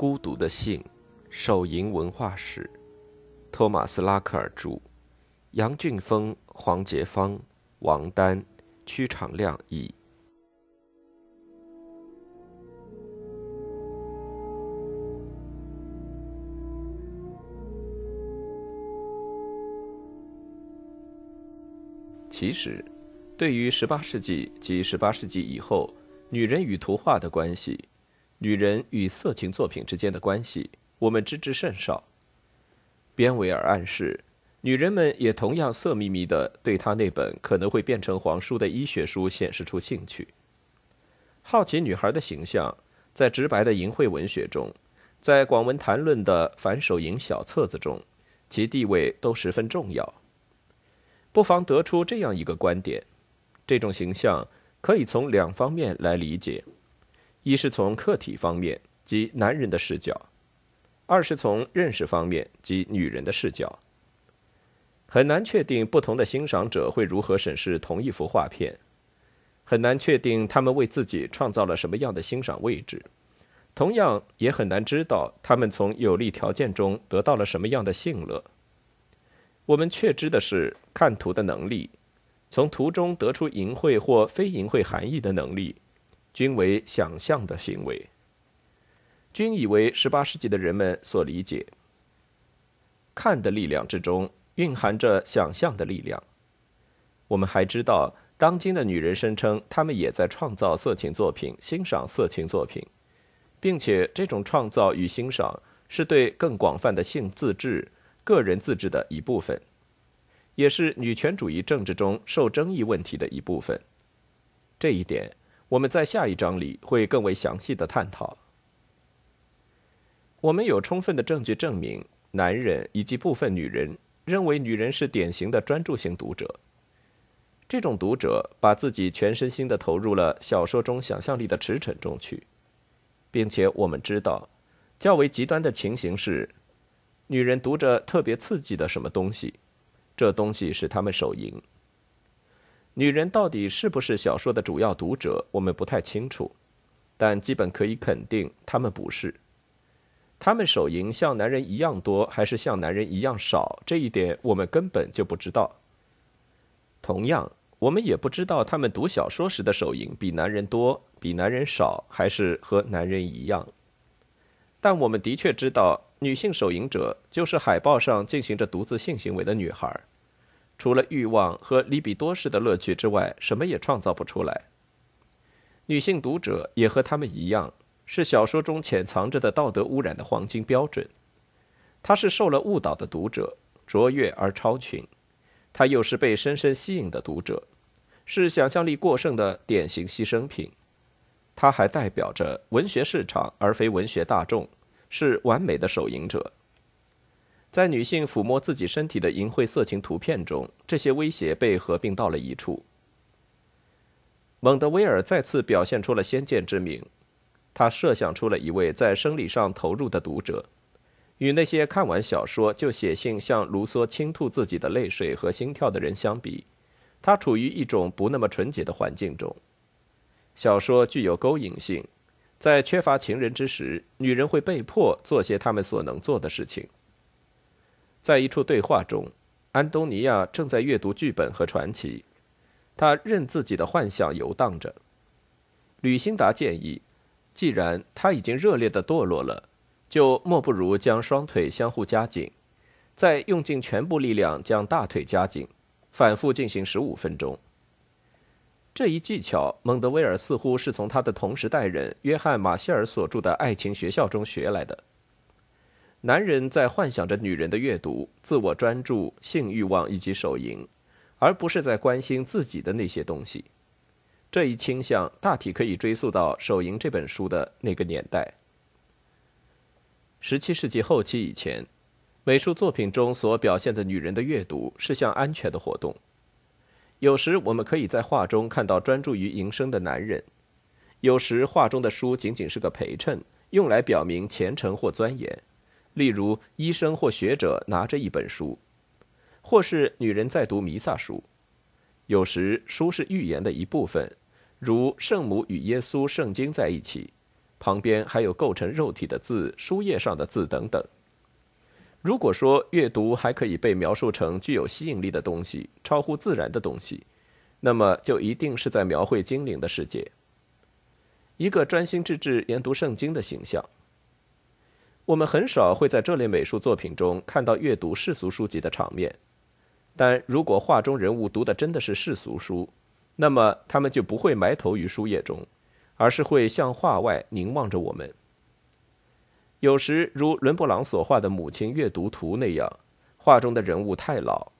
孤独的信，手淫文化史，托马斯·拉克尔著，杨俊峰、黄杰芳、王丹、屈长亮译。其实，对于十八世纪及十八世纪以后女人与图画的关系，女人与色情作品之间的关系，我们知之甚少。边维尔暗示，女人们也同样色眯眯的对他那本可能会变成黄书的医学书显示出兴趣。好奇女孩的形象，在直白的淫秽文学中，在广文谈论的反手淫小册子中，其地位都十分重要。不妨得出这样一个观点：这种形象可以从两方面来理解。一是从客体方面，即男人的视角；二是从认识方面，即女人的视角。很难确定不同的欣赏者会如何审视同一幅画片，很难确定他们为自己创造了什么样的欣赏位置，同样也很难知道他们从有利条件中得到了什么样的性乐。我们确知的是，看图的能力，从图中得出淫秽或非淫秽含义的能力。均为想象的行为，均以为十八世纪的人们所理解。看的力量之中蕴含着想象的力量。我们还知道，当今的女人声称她们也在创造色情作品，欣赏色情作品，并且这种创造与欣赏是对更广泛的性自治、个人自治的一部分，也是女权主义政治中受争议问题的一部分。这一点。我们在下一章里会更为详细的探讨。我们有充分的证据证明，男人以及部分女人认为女人是典型的专注型读者。这种读者把自己全身心的投入了小说中想象力的驰骋中去，并且我们知道，较为极端的情形是，女人读着特别刺激的什么东西，这东西使他们手淫。女人到底是不是小说的主要读者，我们不太清楚，但基本可以肯定，她们不是。她们手淫像男人一样多，还是像男人一样少，这一点我们根本就不知道。同样，我们也不知道她们读小说时的手淫比男人多，比男人少，还是和男人一样。但我们的确知道，女性手淫者就是海报上进行着独自性行为的女孩。除了欲望和里比多式的乐趣之外，什么也创造不出来。女性读者也和他们一样，是小说中潜藏着的道德污染的黄金标准。她是受了误导的读者，卓越而超群；她又是被深深吸引的读者，是想象力过剩的典型牺牲品。她还代表着文学市场，而非文学大众，是完美的手淫者。在女性抚摸自己身体的淫秽色情图片中，这些威胁被合并到了一处。蒙德威尔再次表现出了先见之明，他设想出了一位在生理上投入的读者，与那些看完小说就写信向卢梭倾吐自己的泪水和心跳的人相比，他处于一种不那么纯洁的环境中。小说具有勾引性，在缺乏情人之时，女人会被迫做些他们所能做的事情。在一处对话中，安东尼亚正在阅读剧本和传奇，他任自己的幻想游荡着。吕辛达建议，既然他已经热烈的堕落了，就莫不如将双腿相互夹紧，再用尽全部力量将大腿夹紧，反复进行十五分钟。这一技巧，蒙德威尔似乎是从他的同时代人约翰·马歇尔所著的《爱情学校》中学来的。男人在幻想着女人的阅读、自我专注、性欲望以及手淫，而不是在关心自己的那些东西。这一倾向大体可以追溯到《手淫》这本书的那个年代。十七世纪后期以前，美术作品中所表现的女人的阅读是项安全的活动。有时我们可以在画中看到专注于营生的男人；有时画中的书仅仅是个陪衬，用来表明虔诚或钻研。例如，医生或学者拿着一本书，或是女人在读弥撒书。有时，书是预言的一部分，如《圣母与耶稣》圣经在一起，旁边还有构成肉体的字、书页上的字等等。如果说阅读还可以被描述成具有吸引力的东西、超乎自然的东西，那么就一定是在描绘精灵的世界。一个专心致志研读圣经的形象。我们很少会在这类美术作品中看到阅读世俗书籍的场面，但如果画中人物读的真的是世俗书，那么他们就不会埋头于书页中，而是会向画外凝望着我们。有时，如伦勃朗所画的《母亲阅读图》那样，画中的人物太老，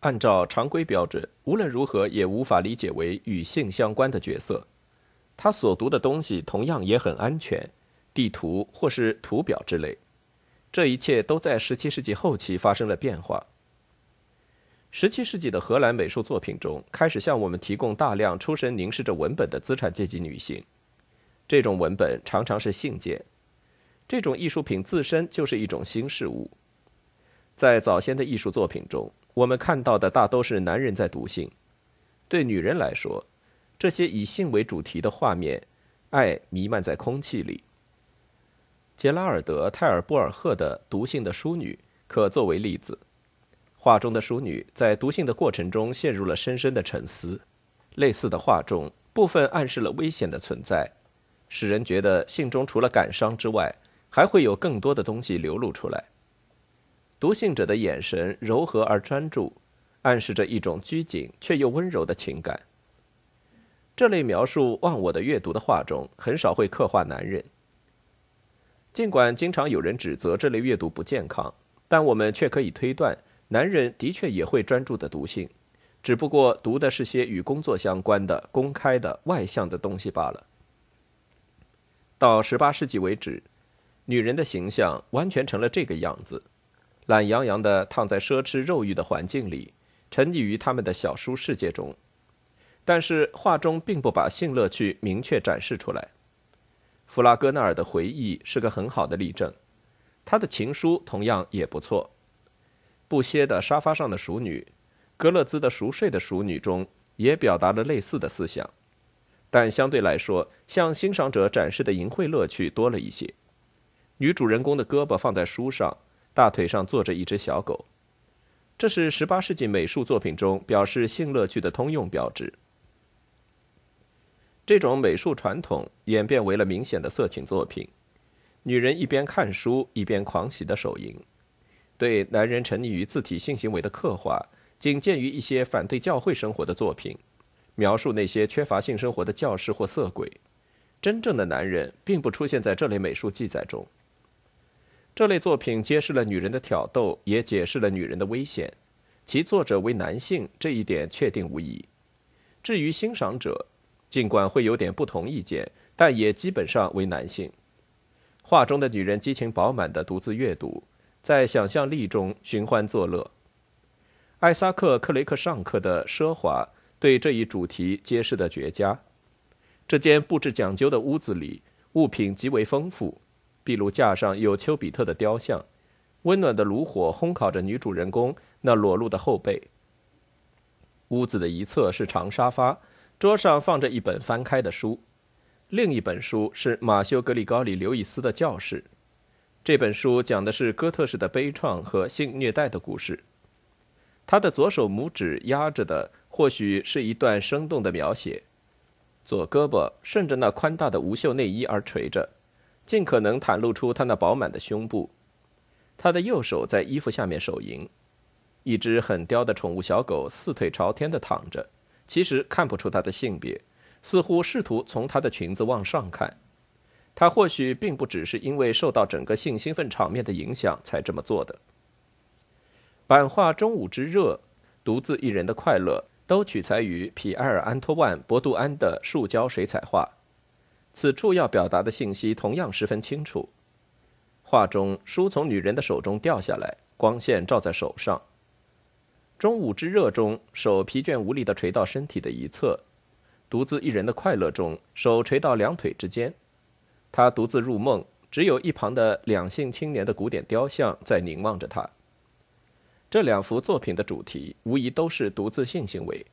按照常规标准，无论如何也无法理解为与性相关的角色。他所读的东西同样也很安全，地图或是图表之类。这一切都在17世纪后期发生了变化。17世纪的荷兰美术作品中开始向我们提供大量出神凝视着文本的资产阶级女性，这种文本常常是信件。这种艺术品自身就是一种新事物。在早先的艺术作品中，我们看到的大都是男人在读信。对女人来说，这些以性为主题的画面，爱弥漫在空气里。杰拉尔德·泰尔波尔赫的《读信的淑女》可作为例子。画中的淑女在读信的过程中陷入了深深的沉思。类似的画中，部分暗示了危险的存在，使人觉得信中除了感伤之外，还会有更多的东西流露出来。读信者的眼神柔和而专注，暗示着一种拘谨却又温柔的情感。这类描述忘我的阅读的画中很少会刻画男人。尽管经常有人指责这类阅读不健康，但我们却可以推断，男人的确也会专注的读信，只不过读的是些与工作相关的、公开的、外向的东西罢了。到十八世纪为止。女人的形象完全成了这个样子，懒洋洋地躺在奢侈肉欲的环境里，沉溺于他们的小书世界中。但是画中并不把性乐趣明确展示出来。弗拉戈纳尔的回忆是个很好的例证，他的情书同样也不错。布歇的沙发上的熟女，格勒兹的熟睡的熟女中也表达了类似的思想，但相对来说，向欣赏者展示的淫秽乐趣多了一些。女主人公的胳膊放在书上，大腿上坐着一只小狗，这是18世纪美术作品中表示性乐趣的通用标志。这种美术传统演变为了明显的色情作品，女人一边看书一边狂喜的手淫，对男人沉溺于自体性行为的刻画仅见于一些反对教会生活的作品，描述那些缺乏性生活的教士或色鬼。真正的男人并不出现在这类美术记载中。这类作品揭示了女人的挑逗，也解释了女人的危险。其作者为男性，这一点确定无疑。至于欣赏者，尽管会有点不同意见，但也基本上为男性。画中的女人激情饱满地独自阅读，在想象力中寻欢作乐。艾萨克·克雷克上课的奢华对这一主题揭示的绝佳。这间布置讲究的屋子里，物品极为丰富。壁炉架上有丘比特的雕像，温暖的炉火烘烤着女主人公那裸露的后背。屋子的一侧是长沙发，桌上放着一本翻开的书，另一本书是马修·格里高里·刘易斯的教室。这本书讲的是哥特式的悲怆和性虐待的故事。他的左手拇指压着的，或许是一段生动的描写。左胳膊顺着那宽大的无袖内衣而垂着。尽可能袒露出他那饱满的胸部，他的右手在衣服下面手淫，一只很刁的宠物小狗四腿朝天的躺着，其实看不出它的性别，似乎试图从他的裙子往上看。他或许并不只是因为受到整个性兴奋场面的影响才这么做的。版画《中午之热》，独自一人的快乐，都取材于皮埃尔·安托万·博杜安的树胶水彩画。此处要表达的信息同样十分清楚。画中，书从女人的手中掉下来，光线照在手上。中午之热中，手疲倦无力地垂到身体的一侧；独自一人的快乐中，手垂到两腿之间。他独自入梦，只有一旁的两性青年的古典雕像在凝望着他。这两幅作品的主题无疑都是独自性行为。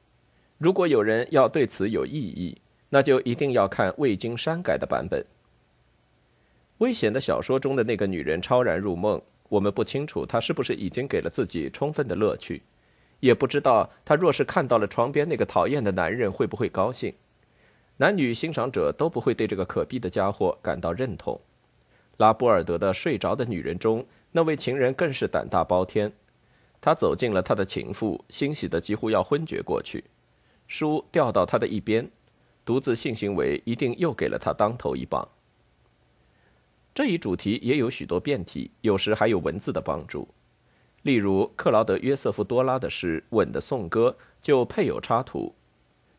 如果有人要对此有异议，那就一定要看未经删改的版本。危险的小说中的那个女人超然入梦，我们不清楚她是不是已经给了自己充分的乐趣，也不知道他若是看到了床边那个讨厌的男人会不会高兴。男女欣赏者都不会对这个可逼的家伙感到认同。拉波尔德的睡着的女人中，那位情人更是胆大包天。他走进了他的情妇，欣喜的几乎要昏厥过去。书掉到他的一边，独自性行为一定又给了他当头一棒。这一主题也有许多变体，有时还有文字的帮助。例如克劳德·约瑟夫·多拉的诗《吻的颂歌》就配有插图，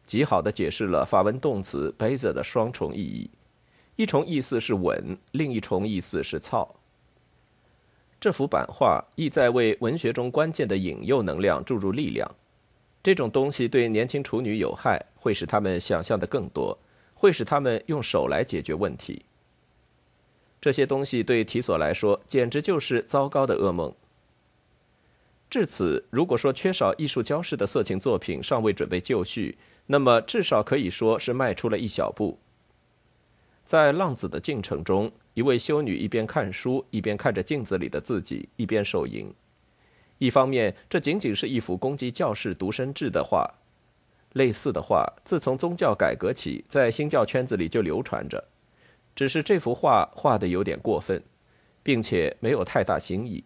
极好的解释了法文动词 b a z e 的双重意义：一重意思是吻，另一重意思是操。这幅版画意在为文学中关键的引诱能量注入力量。这种东西对年轻处女有害，会使他们想象的更多，会使他们用手来解决问题。这些东西对提索来说简直就是糟糕的噩梦。至此，如果说缺少艺术教室的色情作品尚未准备就绪，那么至少可以说是迈出了一小步。在浪子的进程中。一位修女一边看书，一边看着镜子里的自己，一边手淫。一方面，这仅仅是一幅攻击教士独身制的画。类似的画，自从宗教改革起，在新教圈子里就流传着。只是这幅画画的有点过分，并且没有太大新意。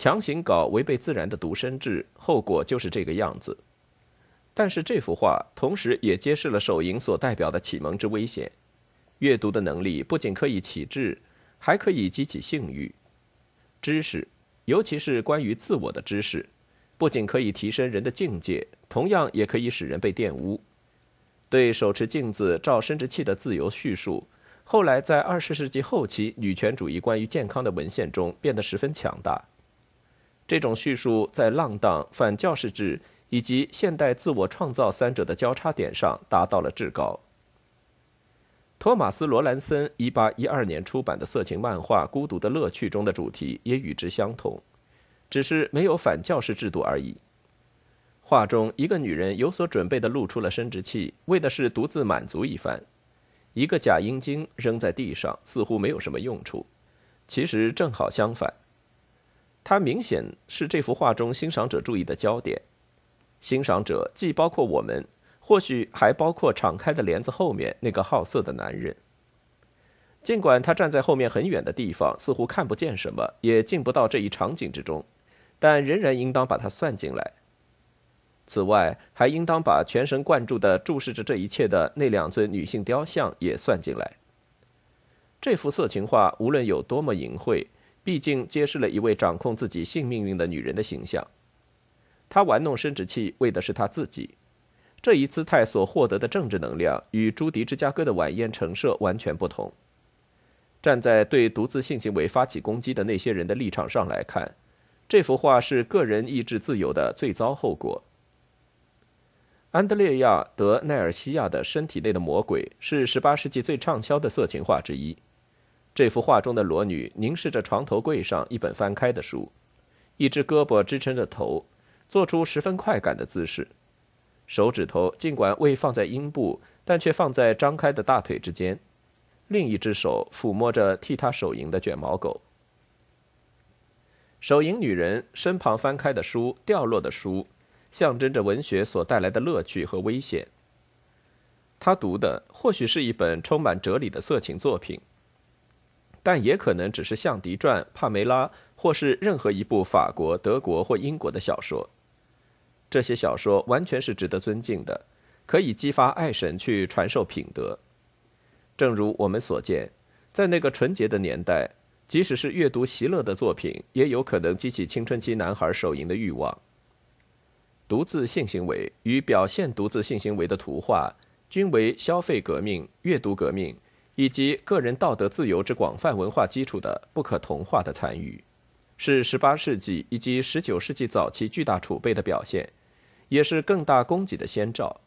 强行搞违背自然的独身制，后果就是这个样子。但是这幅画同时也揭示了手淫所代表的启蒙之危险。阅读的能力不仅可以启智，还可以激起性欲。知识，尤其是关于自我的知识，不仅可以提升人的境界，同样也可以使人被玷污。对手持镜子照生殖器的自由叙述，后来在二十世纪后期女权主义关于健康的文献中变得十分强大。这种叙述在浪荡、反教士制以及现代自我创造三者的交叉点上达到了至高。托马斯·罗兰森1812年出版的色情漫画《孤独的乐趣》中的主题也与之相同，只是没有反教士制度而已。画中一个女人有所准备地露出了生殖器，为的是独自满足一番。一个假阴茎扔在地上，似乎没有什么用处，其实正好相反，它明显是这幅画中欣赏者注意的焦点。欣赏者既包括我们。或许还包括敞开的帘子后面那个好色的男人。尽管他站在后面很远的地方，似乎看不见什么，也进不到这一场景之中，但仍然应当把它算进来。此外，还应当把全神贯注地注视着这一切的那两尊女性雕像也算进来。这幅色情画无论有多么淫秽，毕竟揭示了一位掌控自己性命运的女人的形象。她玩弄生殖器，为的是她自己。这一姿态所获得的政治能量与朱迪·芝加哥的晚宴陈设完全不同。站在对独自性行为发起攻击的那些人的立场上来看，这幅画是个人意志自由的最糟后果。安德烈亚·德奈尔西亚的《身体内的魔鬼》是18世纪最畅销的色情画之一。这幅画中的裸女凝视着床头柜上一本翻开的书，一只胳膊支撑着头，做出十分快感的姿势。手指头尽管未放在阴部，但却放在张开的大腿之间，另一只手抚摸着替他手淫的卷毛狗。手淫女人身旁翻开的书、掉落的书，象征着文学所带来的乐趣和危险。他读的或许是一本充满哲理的色情作品，但也可能只是《象迪传》《帕梅拉》或是任何一部法国、德国或英国的小说。这些小说完全是值得尊敬的，可以激发爱神去传授品德。正如我们所见，在那个纯洁的年代，即使是阅读席勒的作品，也有可能激起青春期男孩手淫的欲望。独自性行为与表现独自性行为的图画，均为消费革命、阅读革命以及个人道德自由之广泛文化基础的不可同化的参与，是18世纪以及19世纪早期巨大储备的表现。也是更大供给的先兆。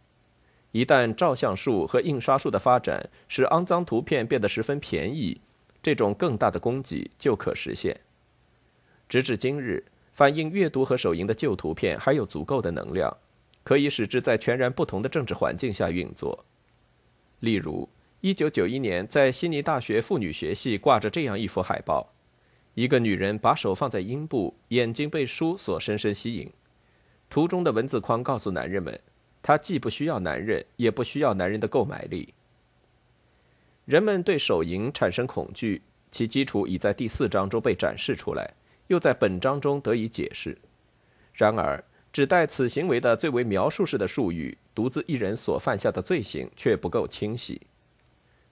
一旦照相术和印刷术的发展使肮脏图片变得十分便宜，这种更大的供给就可实现。直至今日，反映阅读和手淫的旧图片还有足够的能量，可以使之在全然不同的政治环境下运作。例如，一九九一年，在悉尼大学妇女学系挂着这样一幅海报：一个女人把手放在阴部，眼睛被书所深深吸引。图中的文字框告诉男人们，她既不需要男人，也不需要男人的购买力。人们对手淫产生恐惧，其基础已在第四章中被展示出来，又在本章中得以解释。然而，指代此行为的最为描述式的术语“独自一人所犯下的罪行”却不够清晰。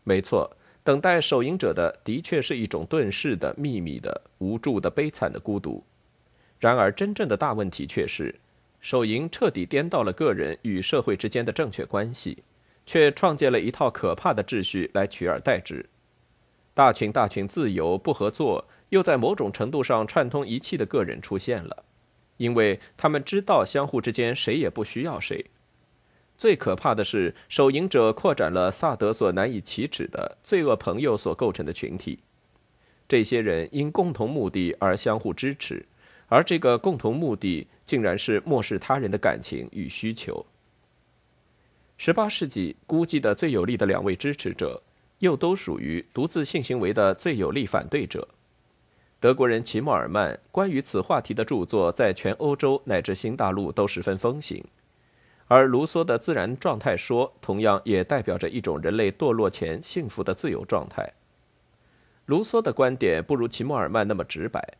没错，等待手淫者的的确是一种遁世的、秘密的、无助的、悲惨的孤独。然而，真正的大问题却是，手淫彻底颠倒了个人与社会之间的正确关系。却创建了一套可怕的秩序来取而代之，大群大群自由不合作，又在某种程度上串通一气的个人出现了，因为他们知道相互之间谁也不需要谁。最可怕的是，手淫者扩展了萨德所难以启齿的罪恶朋友所构成的群体，这些人因共同目的而相互支持，而这个共同目的竟然是漠视他人的感情与需求。十八世纪估计的最有力的两位支持者，又都属于独自性行为的最有力反对者。德国人齐默尔曼关于此话题的著作，在全欧洲乃至新大陆都十分风行，而卢梭的自然状态说，同样也代表着一种人类堕落前幸福的自由状态。卢梭的观点不如齐默尔曼那么直白。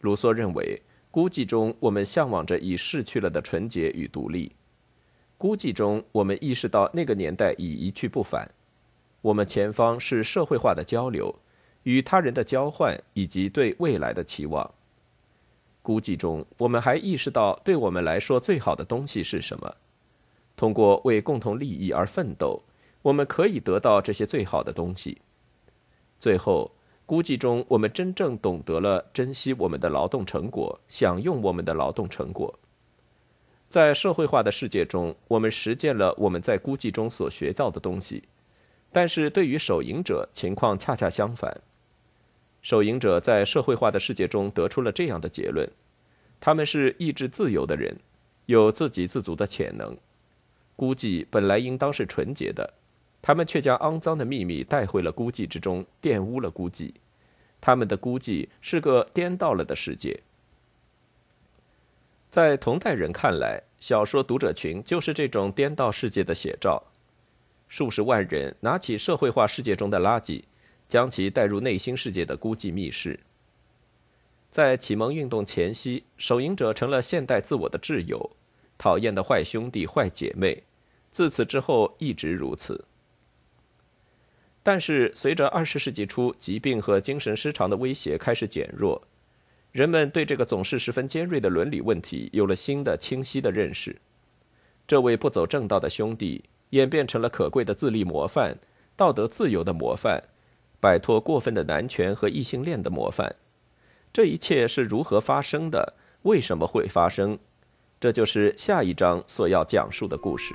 卢梭认为，孤寂中我们向往着已逝去了的纯洁与独立。孤寂中，我们意识到那个年代已一去不返。我们前方是社会化的交流，与他人的交换，以及对未来的期望。孤寂中，我们还意识到，对我们来说最好的东西是什么？通过为共同利益而奋斗，我们可以得到这些最好的东西。最后，孤寂中，我们真正懂得了珍惜我们的劳动成果，享用我们的劳动成果。在社会化的世界中，我们实践了我们在孤寂中所学到的东西，但是对于守营者，情况恰恰相反。守营者在社会化的世界中得出了这样的结论：他们是意志自由的人，有自给自足的潜能。孤寂本来应当是纯洁的，他们却将肮脏的秘密带回了孤寂之中，玷污了孤寂。他们的孤寂是个颠倒了的世界。在同代人看来，小说读者群就是这种颠倒世界的写照。数十万人拿起社会化世界中的垃圾，将其带入内心世界的孤寂密室。在启蒙运动前夕，手淫者成了现代自我的挚友，讨厌的坏兄弟、坏姐妹。自此之后，一直如此。但是，随着二十世纪初疾病和精神失常的威胁开始减弱。人们对这个总是十分尖锐的伦理问题有了新的清晰的认识。这位不走正道的兄弟演变成了可贵的自立模范、道德自由的模范、摆脱过分的男权和异性恋的模范。这一切是如何发生的？为什么会发生？这就是下一章所要讲述的故事。